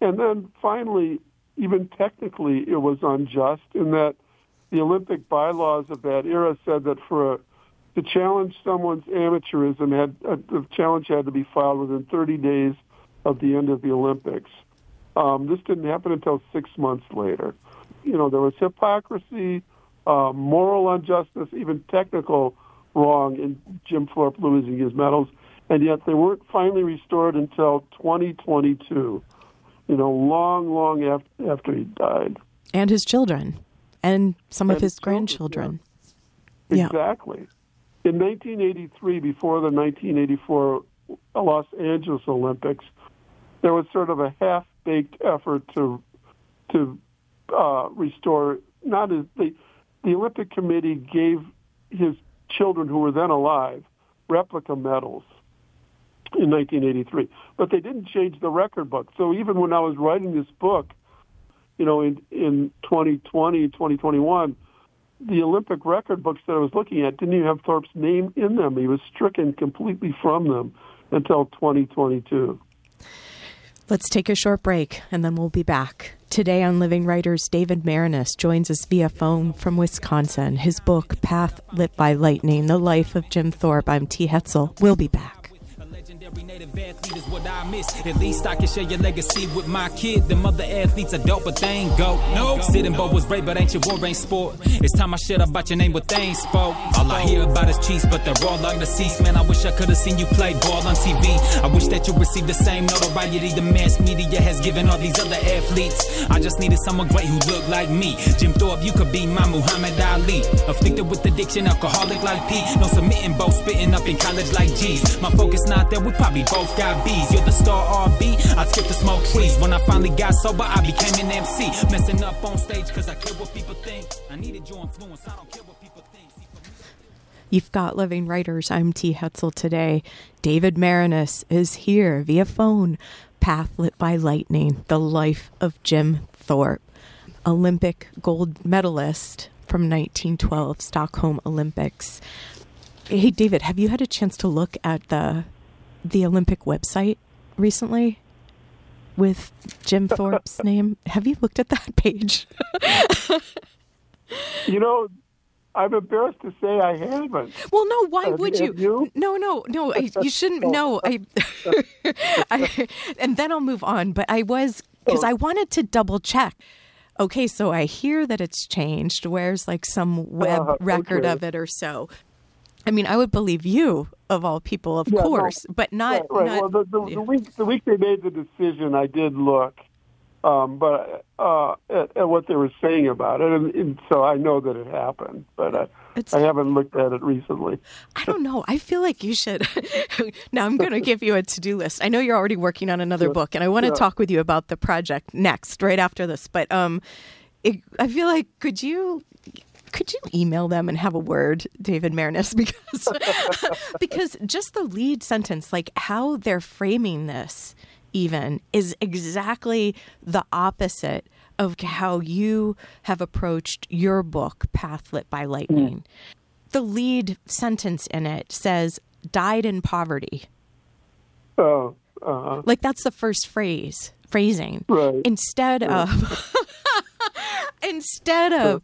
And then finally, even technically, it was unjust in that the Olympic bylaws of that era said that for a, to challenge someone's amateurism, had uh, the challenge had to be filed within 30 days of the end of the Olympics. Um, this didn't happen until six months later. You know, there was hypocrisy, uh, moral injustice, even technical wrong in Jim Thorpe losing his medals, and yet they weren't finally restored until 2022. You know, long, long after after he died. And his children and some and of his grandchildren. Yeah. Exactly. In 1983, before the 1984 Los Angeles Olympics, there was sort of a half-baked effort to to uh, restore. Not as the the Olympic Committee gave his children who were then alive replica medals in 1983, but they didn't change the record book. So even when I was writing this book, you know, in, in 2020, 2021, the Olympic record books that I was looking at didn't even have Thorpe's name in them. He was stricken completely from them until 2022. Let's take a short break and then we'll be back. Today on Living Writers, David Maraniss joins us via phone from Wisconsin. His book, Path Lit by Lightning The Life of Jim Thorpe. I'm T. Hetzel. We'll be back. Every native athlete is what I miss. At least I can share your legacy with my kid. The other athletes are dope, but they ain't go. No, Sitting Bull was great, but ain't your war ain't sport. It's time I shut up about your name, but they ain't spoke. All I hear about is cheese, but they're all like the seats. Man, I wish I could have seen you play ball on TV. I wish that you received the same notoriety the mass media has given all these other athletes. I just needed someone great who looked like me. Jim Thorpe, you could be my Muhammad Ali. Afflicted with addiction, alcoholic like Pete. No submitting, both spitting up in college like G's. My focus not there, we probably both got B's. You're the star RB, I'd skip the smoke trees. When I finally got sober, I became an MC. Messing up on stage cause I care what people think. I needed your influence, I don't care what people think. You've got Living Writers. I'm T. Hetzel today. David Maraniss is here via phone. Path Lit by Lightning, the life of Jim Thorpe, Olympic gold medalist from 1912 Stockholm Olympics. Hey, David, have you had a chance to look at the the Olympic website recently with Jim Thorpe's name. Have you looked at that page? you know, I'm embarrassed to say I haven't. Well, no. Why would you? you? No, no, no. I, you shouldn't. No, I, I. And then I'll move on. But I was because I wanted to double check. Okay, so I hear that it's changed. Where's like some web uh, record okay. of it or so? I mean, I would believe you of all people, of yeah, course, no, but not. Right, right. not well, the, the, the, week the week they made the decision, I did look, um, but uh, at, at, what they were saying about it, and, and so I know that it happened, but uh, I haven't looked at it recently. I don't know. I feel like you should. now I'm going to give you a to do list. I know you're already working on another yeah. book, and I want to yeah. talk with you about the project next, right after this. But um, it, I feel like could you could you email them and have a word, David Maraniss? Because because just the lead sentence, like how they're framing this, even is exactly the opposite of how you have approached your book, Path Lit by Lightning. Mm. The lead sentence in it says, "Died in poverty." Oh. Uh-huh. Like that's the first phrase phrasing. Right. Instead right. of instead of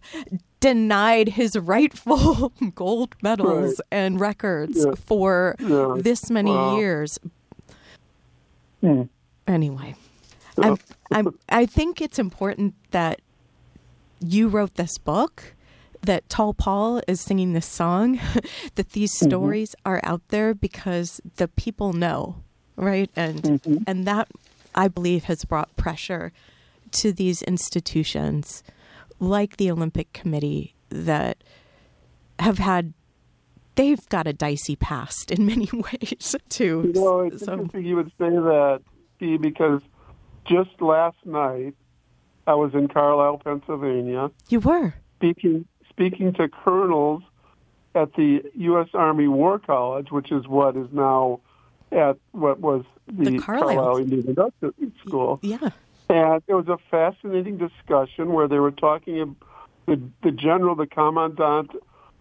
denied his rightful gold medals right. and records yeah. for yeah. this many wow. years. Hmm. Anyway, I'm, I'm, I think it's important that you wrote this book, that Tall Paul is singing this song, that these mm-hmm. stories are out there because the people know, right? And mm-hmm. and that I believe has brought pressure to these institutions like the Olympic Committee that have had they've got a dicey past in many ways too. You know, it's so. interesting you would say that, Steve, because just last night I was in Carlisle, Pennsylvania. You were speaking speaking to colonels at the U.S. Army War College, which is what is now at what was the, the Carlisle. Carlisle Indian Industrial School. Yeah. And it was a fascinating discussion where they were talking. The the general, the commandant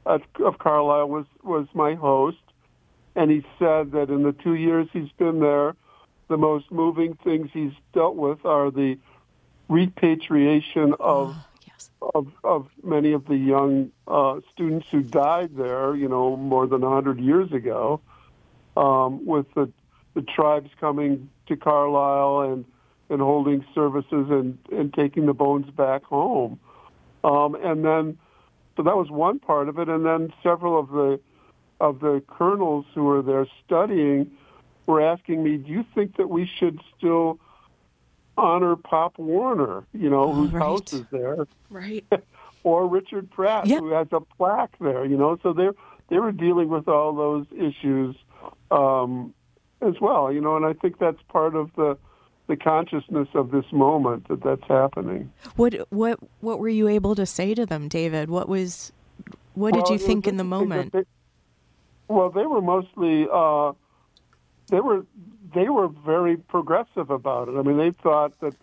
of, of Carlisle, was was my host, and he said that in the two years he's been there, the most moving things he's dealt with are the repatriation of oh, yes. of, of many of the young uh, students who died there. You know, more than a hundred years ago, um, with the the tribes coming to Carlisle and and holding services and, and taking the bones back home. Um, and then, so that was one part of it. And then several of the of the colonels who were there studying were asking me, "Do you think that we should still honor Pop Warner? You know, whose right. house is there, right? or Richard Pratt, yep. who has a plaque there? You know, so they they were dealing with all those issues um, as well. You know, and I think that's part of the the consciousness of this moment that that's happening. What what what were you able to say to them, David? What was what well, did you think in the moment? They, well, they were mostly uh, they were they were very progressive about it. I mean, they thought that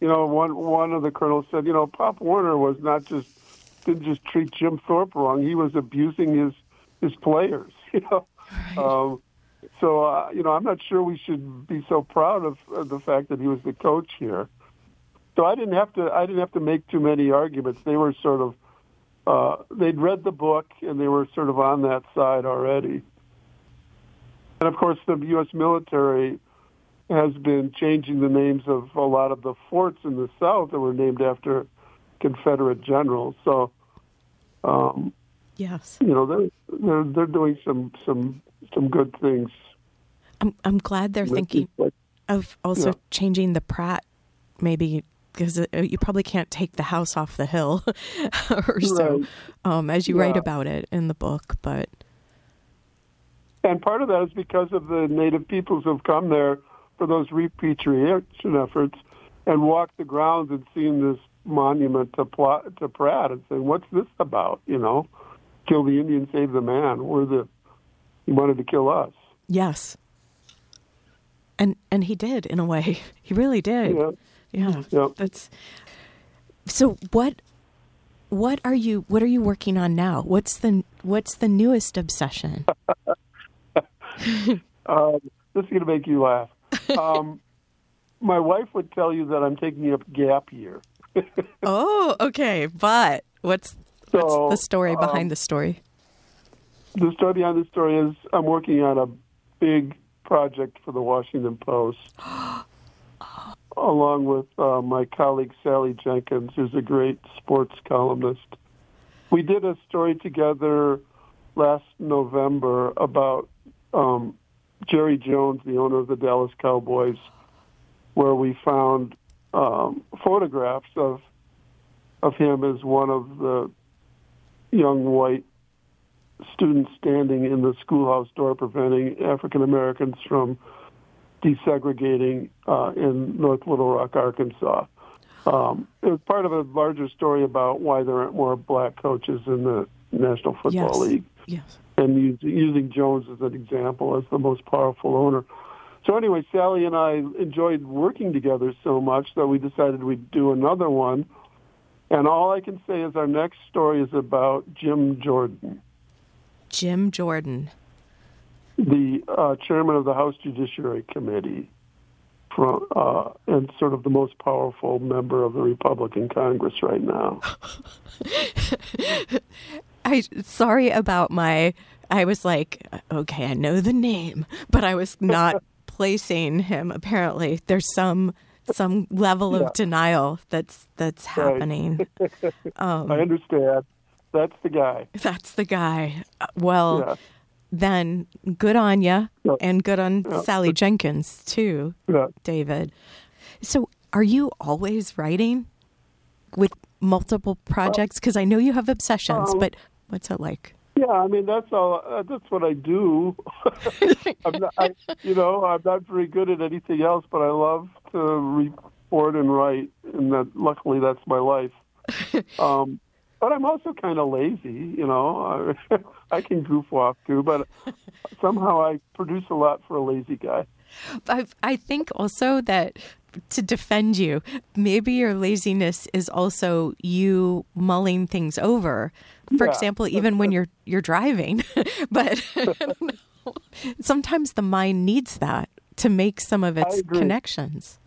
you know one one of the colonels said, you know, Pop Warner was not just didn't just treat Jim Thorpe wrong; he was abusing his his players. You know. Right. Um, so uh, you know, I'm not sure we should be so proud of, the fact that he was the coach here. So I didn't have to. I didn't have to make too many arguments. They were sort of. Uh, they'd read the book and they were sort of on that side already. And of course, the U.S. military has been changing the names of a lot of the forts in the South that were named after Confederate generals. So, um, yes, you know, they're, they're they're doing some some some good things. I'm I'm glad they're thinking of also yeah. changing the Pratt, maybe because uh, you probably can't take the house off the hill, or so, um, as you yeah. write about it in the book. But and part of that is because of the native peoples who've come there for those repatriation efforts and walked the grounds and seen this monument to, to Pratt and saying, "What's this about?" You know, kill the Indian, save the man. We're the he wanted to kill us. Yes. And and he did in a way. He really did. Yeah. Yeah. yeah. That's so what what are you what are you working on now? What's the what's the newest obsession? um, this is going to make you laugh. Um, my wife would tell you that I'm taking a gap year. oh, okay. But what's so, what's the story behind um, the story? the story behind the story is I'm working on a big project for the Washington Post, along with uh, my colleague Sally Jenkins, who's a great sports columnist. We did a story together last November about um, Jerry Jones, the owner of the Dallas Cowboys, where we found um, photographs of of him as one of the young white students standing in the schoolhouse door preventing African Americans from desegregating uh, in North Little Rock, Arkansas. Um, it was part of a larger story about why there aren't more black coaches in the National Football yes. League. Yes. And using, using Jones as an example as the most powerful owner. So anyway, Sally and I enjoyed working together so much that we decided we'd do another one. And all I can say is our next story is about Jim Jordan. Jim Jordan, the uh, chairman of the House Judiciary Committee, from, uh, and sort of the most powerful member of the Republican Congress right now. I sorry about my. I was like, okay, I know the name, but I was not placing him. Apparently, there's some some level of yeah. denial that's that's happening. Um, I understand. That's the guy. That's the guy. Uh, well, yeah. then good on you, yeah. and good on. Sally Jenkins too, David. So, are you always writing with multiple projects? Because I know you have obsessions, um, but what's it like? Yeah, I mean that's all. Uh, that's what I do. I'm not, I, you know, I'm not very good at anything else, but I love to report and write, and that luckily that's my life. Um, but I'm also kind of lazy, you know. I, I can goof off too, but somehow I produce a lot for a lazy guy. I I think also that to defend you, maybe your laziness is also you mulling things over. For Yeah. example, even when you're you're driving, but sometimes the mind needs that to make some of its connections.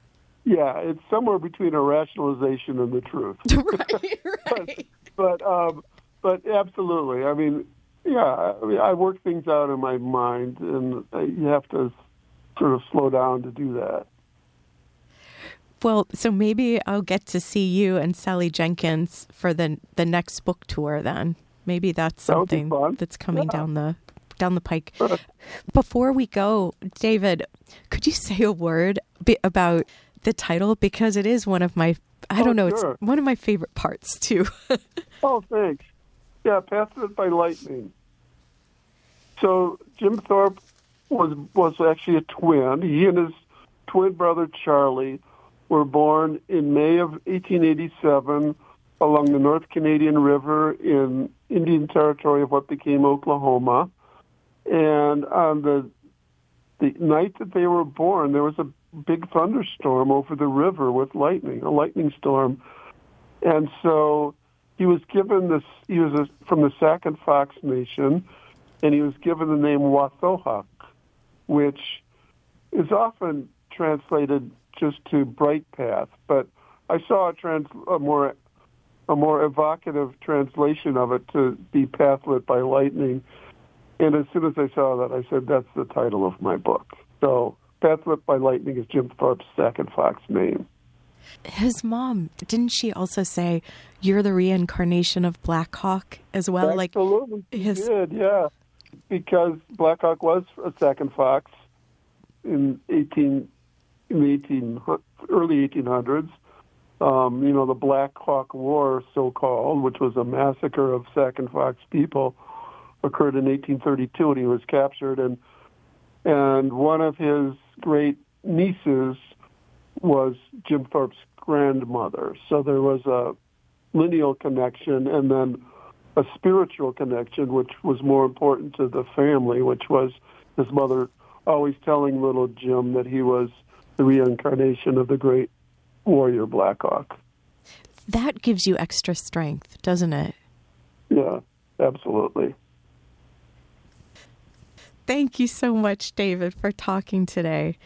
Yeah, it's somewhere between a rationalization and the truth. right, right. but um, but absolutely. I mean, yeah. I mean, I work things out in my mind, and uh, you have to sort of slow down to do that. Well, so maybe I'll get to see you and Sally Jenkins for the the next book tour. Then maybe that's That something fun. that's coming Yeah. down the down the pike. Before we go, David, could you say a word about the title because it is one of my I Oh, don't know, sure. it's one of my favorite parts too. Oh, thanks. Yeah, Path Lit by Lightning. So Jim Thorpe was was actually a twin. He and his twin brother Charlie were born in May of 1887 along the North Canadian River in Indian Territory of what became Oklahoma. And on the the night that they were born, there was a big thunderstorm over the river with lightning, a lightning storm. And so he was given this, he was a, from the Sac and Fox Nation, and he was given the name Wa-Tho-Huk, which is often translated just to bright path. But I saw a, trans, a more a more evocative translation of it to be pathlit by lightning. And as soon as I saw that, I said, that's the title of my book. So Path Lit by Lightning is Jim Thorpe's Sac and Fox name. His mom, didn't she also say you're the reincarnation of Black Hawk as well? Like Absolutely, he his- did, yeah. Because Black Hawk was a Sac and Fox in eighteen in the eighteen early eighteen hundreds. Um, you know, the Black Hawk War, so called, which was a massacre of Sac and Fox people, occurred in 1832, and he was captured. and And one of his great nieces was Jim Thorpe's grandmother. So there was a lineal connection, and then a spiritual connection, which was more important to the family, which was his mother always telling little Jim that he was the reincarnation of the great warrior Black Hawk. that gives you extra strength, doesn't it? Yeah, absolutely. Thank you so much, David, for talking today.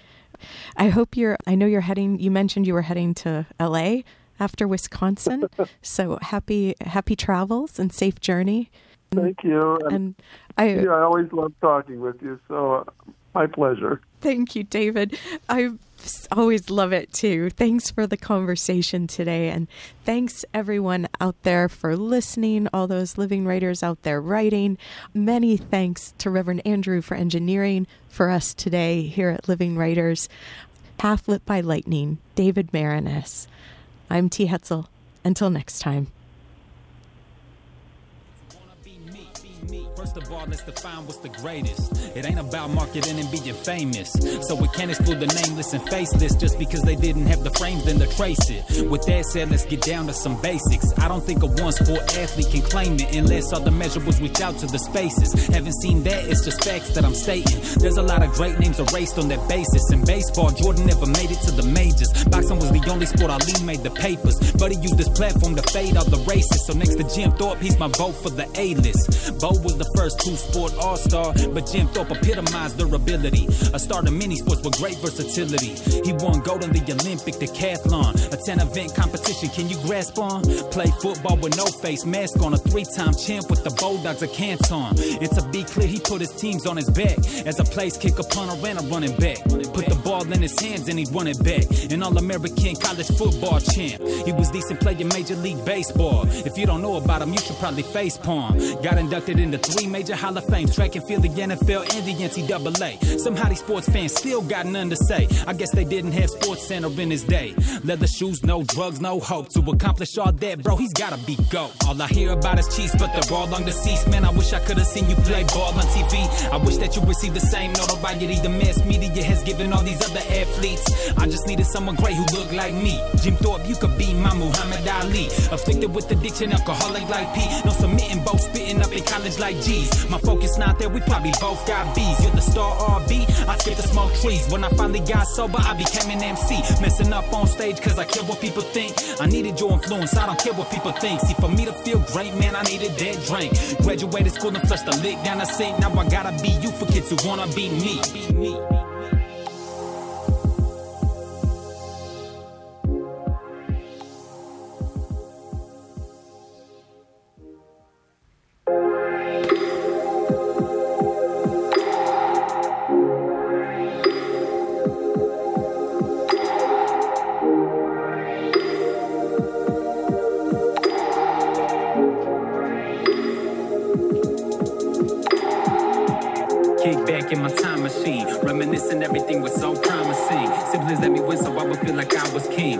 I hope you're, I know you're heading, you mentioned you were heading to LA after Wisconsin. so happy, happy travels and safe journey. Thank you. And, And I, yeah, I always love talking with you, so uh, my pleasure. Thank you, David. I always love it too. Thanks for the conversation today. And thanks everyone out there for listening, all those living writers out there writing. Many thanks to Reverend Andrew for engineering for us today here at Living Writers. Half Path Lit by Lightning, David Maraniss. I'm T. Hetzel. Until next time. First of all, let's define what's the greatest. It ain't about marketing and being famous. So we can't exclude the nameless and faceless just because they didn't have the frames, then to trace it. With that said, let's get down to some basics. I don't think a one sport athlete can claim it unless all the measurables reach out to the spaces. Haven't seen that, it's just facts that I'm stating. There's a lot of great names erased on that basis. In baseball, Jordan never made it to the majors. Boxing was the only sport Ali made the papers. But he used this platform to fade all the races. So next to Jim Thorpe, he's my vote for the A-list. Bo was the first two-sport all-star, but Jim Thorpe epitomized durability. A star in many sports with great versatility. He won gold in the Olympic decathlon, a 10-event competition. Can you grasp on? Play football with no face mask on, a three-time champ with the Bulldogs of Canton. And to be clear, he put his teams on his back as a place kicker, punter, and a running back. Put the ball in his hands and he'd run it back. An All-American college football champ. He was decent playing Major League Baseball. If you don't know about him, you should probably face palm. Got inducted into three major Hall of Fames, track and field, the NFL, and the NCAA. Somehow these sports fans still got nothing to say. I guess they didn't have Sports Center in his day. Leather shoes, no drugs, no hope. To accomplish all that, bro, he's gotta be GOAT. All I hear about is cheese, but they're all on deceased. Man, I wish I could've seen you play ball on TV. I wish that you received the same notoriety the mass media has given all these other athletes. I just needed someone great who looked like me. Jim Thorpe, you could be my Muhammad Ali. Afflicted with addiction, alcoholic like P. No submitting, both spitting up in college like G's. My focus not there, we probably both got B's. You're the star RB, I skip the smoke trees. When I finally got sober, I became an MC. Messing up on stage cause I care what people think. I needed your influence, I don't care what people think. See, for me to feel great, man, I needed that drink. Graduated school and flushed the lick down the sink. Now I gotta be you for kids who wanna be me. in my time machine. Reminiscing everything was so promising. Siblings let me win so I would feel like I was king.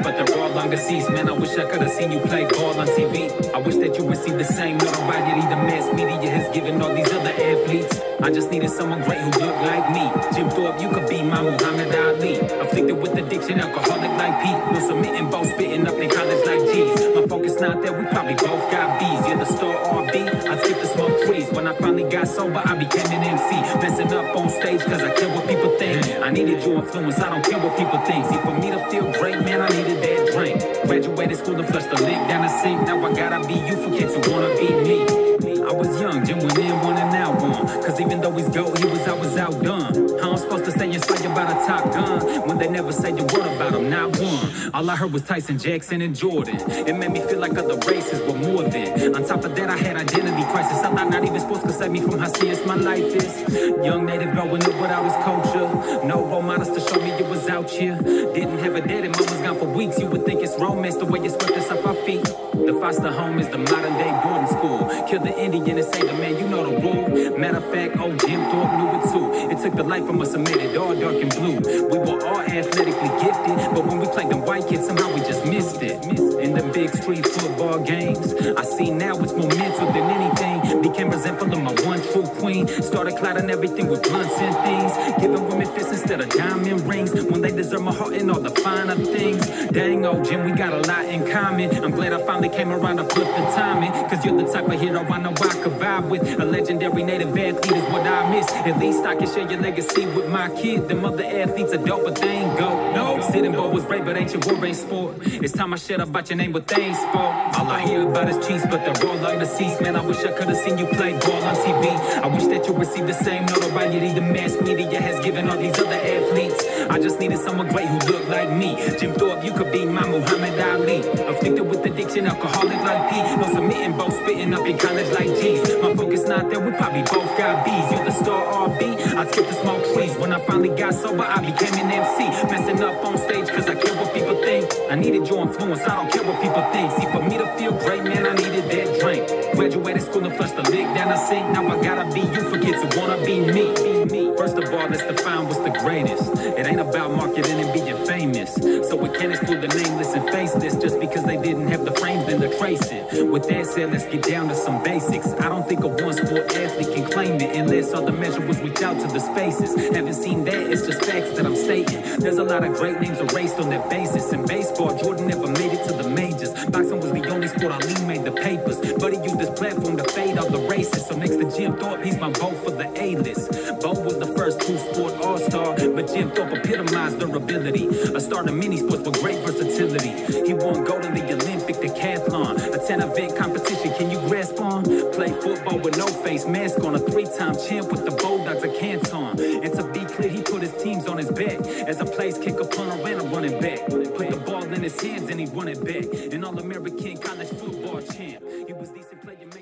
but they're all on deceased. Man, I wish I could have seen you play ball on TV. I wish that you receive the same notoriety the mass media has given all these other athletes. I just needed someone great who looked like me. Jim Thorpe, you could be my Muhammad Ali. Afflicted with addiction, alcoholic like Pete. No submitting, both spitting up in college like G's. My focus not there, we probably both got B's. You're the star RB, I skip the smoke trees. When I finally got sober, I became an MC. Messing up on stage, cause I care what people think. I needed your influence, I don't care what people think. See, for me to feel great, man, I needed drink. Graduated school and flushed the lick down the sink. Now I gotta be you for kids who wanna be me. I was young, Jim went in, one and now one. Cause even though he's GOAT, he was always outdone. Supposed to say you inspired about a top gun when they never say a word about him, not one. All I heard was Tyson Jackson and Jordan. It made me feel like other races were more than. On top of that, I had identity crisis. I thought not even sports could save me from how serious my life is. Young native growing up without his culture. No role models to show me it was out here. Didn't have a daddy, mom was gone for weeks. You would think it's romance the way you swept us off our feet. The foster home is the modern day boarding school. Kill the Indian and say the man, you know the rule. Matter of fact, old Jim Thorpe knew it too. It took the life from made it all dark and blue. We were all athletically gifted, but when we played them white kids, somehow we just missed it. In the big street football games, I see now it's more mental than anything. Became resentful of my one true queen. Started clouding everything with blunts and things. Giving women fists instead of diamond rings. When they deserve my heart and all the finer things. Dang, old Jim, we got a lot in common. I'm glad I finally came around to flip the timing. Cause you're the type of hero I know I could vibe with. A legendary native athlete is what I miss. At least I can share your legacy with my kid. Them other athletes are dope, but they ain't go. No, sitting bull was great, but ain't your war ain't sport. It's time I shut up about your name, but they ain't spoke. All I hear about is cheese, but they're all on the seats. Man, I wish I could have seen you play ball on TV. I wish that you received the same notoriety the mass media has given all these other athletes. I just needed someone great who looked like me. Jim Thorpe, you could be my Muhammad Ali. Afflicted with addiction, alcoholic like P. No submitting, both spitting up in college like G's. My focus not there, we probably both got B's. You're the star RB, I skip the smoke trees. When I finally got sober, I became an MC. Messing up on stage, cause I care what people think. I needed your influence, I don't care what people think. See, for me to feel great, man, I needed that drink. Graduated school and flushed the lick down the sink. Now I gotta be you for kids who wanna be me. First of all, let's define what's the greatest. It ain't about marketing and being famous. So we can't exclude the nameless and faceless just because they didn't have the frames then to trace it. With that said, let's get down to some basics. I don't think a one sport athlete can claim it unless the measure was reached out to the spaces. Haven't seen that, it's just facts that I'm stating. There's a lot of great names erased on that basis. In baseball, Jordan never made it to the majors. Boxing was the only sport Ali made the papers. But he used this platform to fade all the races. So next to Jim Thorpe, he's my vote for the A-list. Bo was the first two-sport all-star, but Jim Thorpe epitomized durability. A star many sports with great versatility. He won gold in the Olympic decathlon, a 10-event competition. Can you grasp on? play football with no face mask on. A three-time champ with the Bulldogs of Canton. And to be clear, he put his teams on his back as a place kicker, punter, and a running back. Put the ball in his hands and he won it back. An All-American college football champ. He was decent player.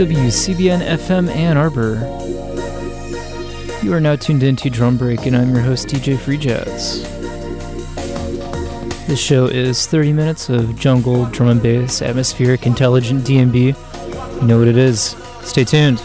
WCBN FM Ann Arbor. You are now tuned into Drum Break, and I'm your host, DJ Free Jazz. This show is 30 minutes of jungle, drum and bass, atmospheric, intelligent DnB. You know what it is. Stay tuned.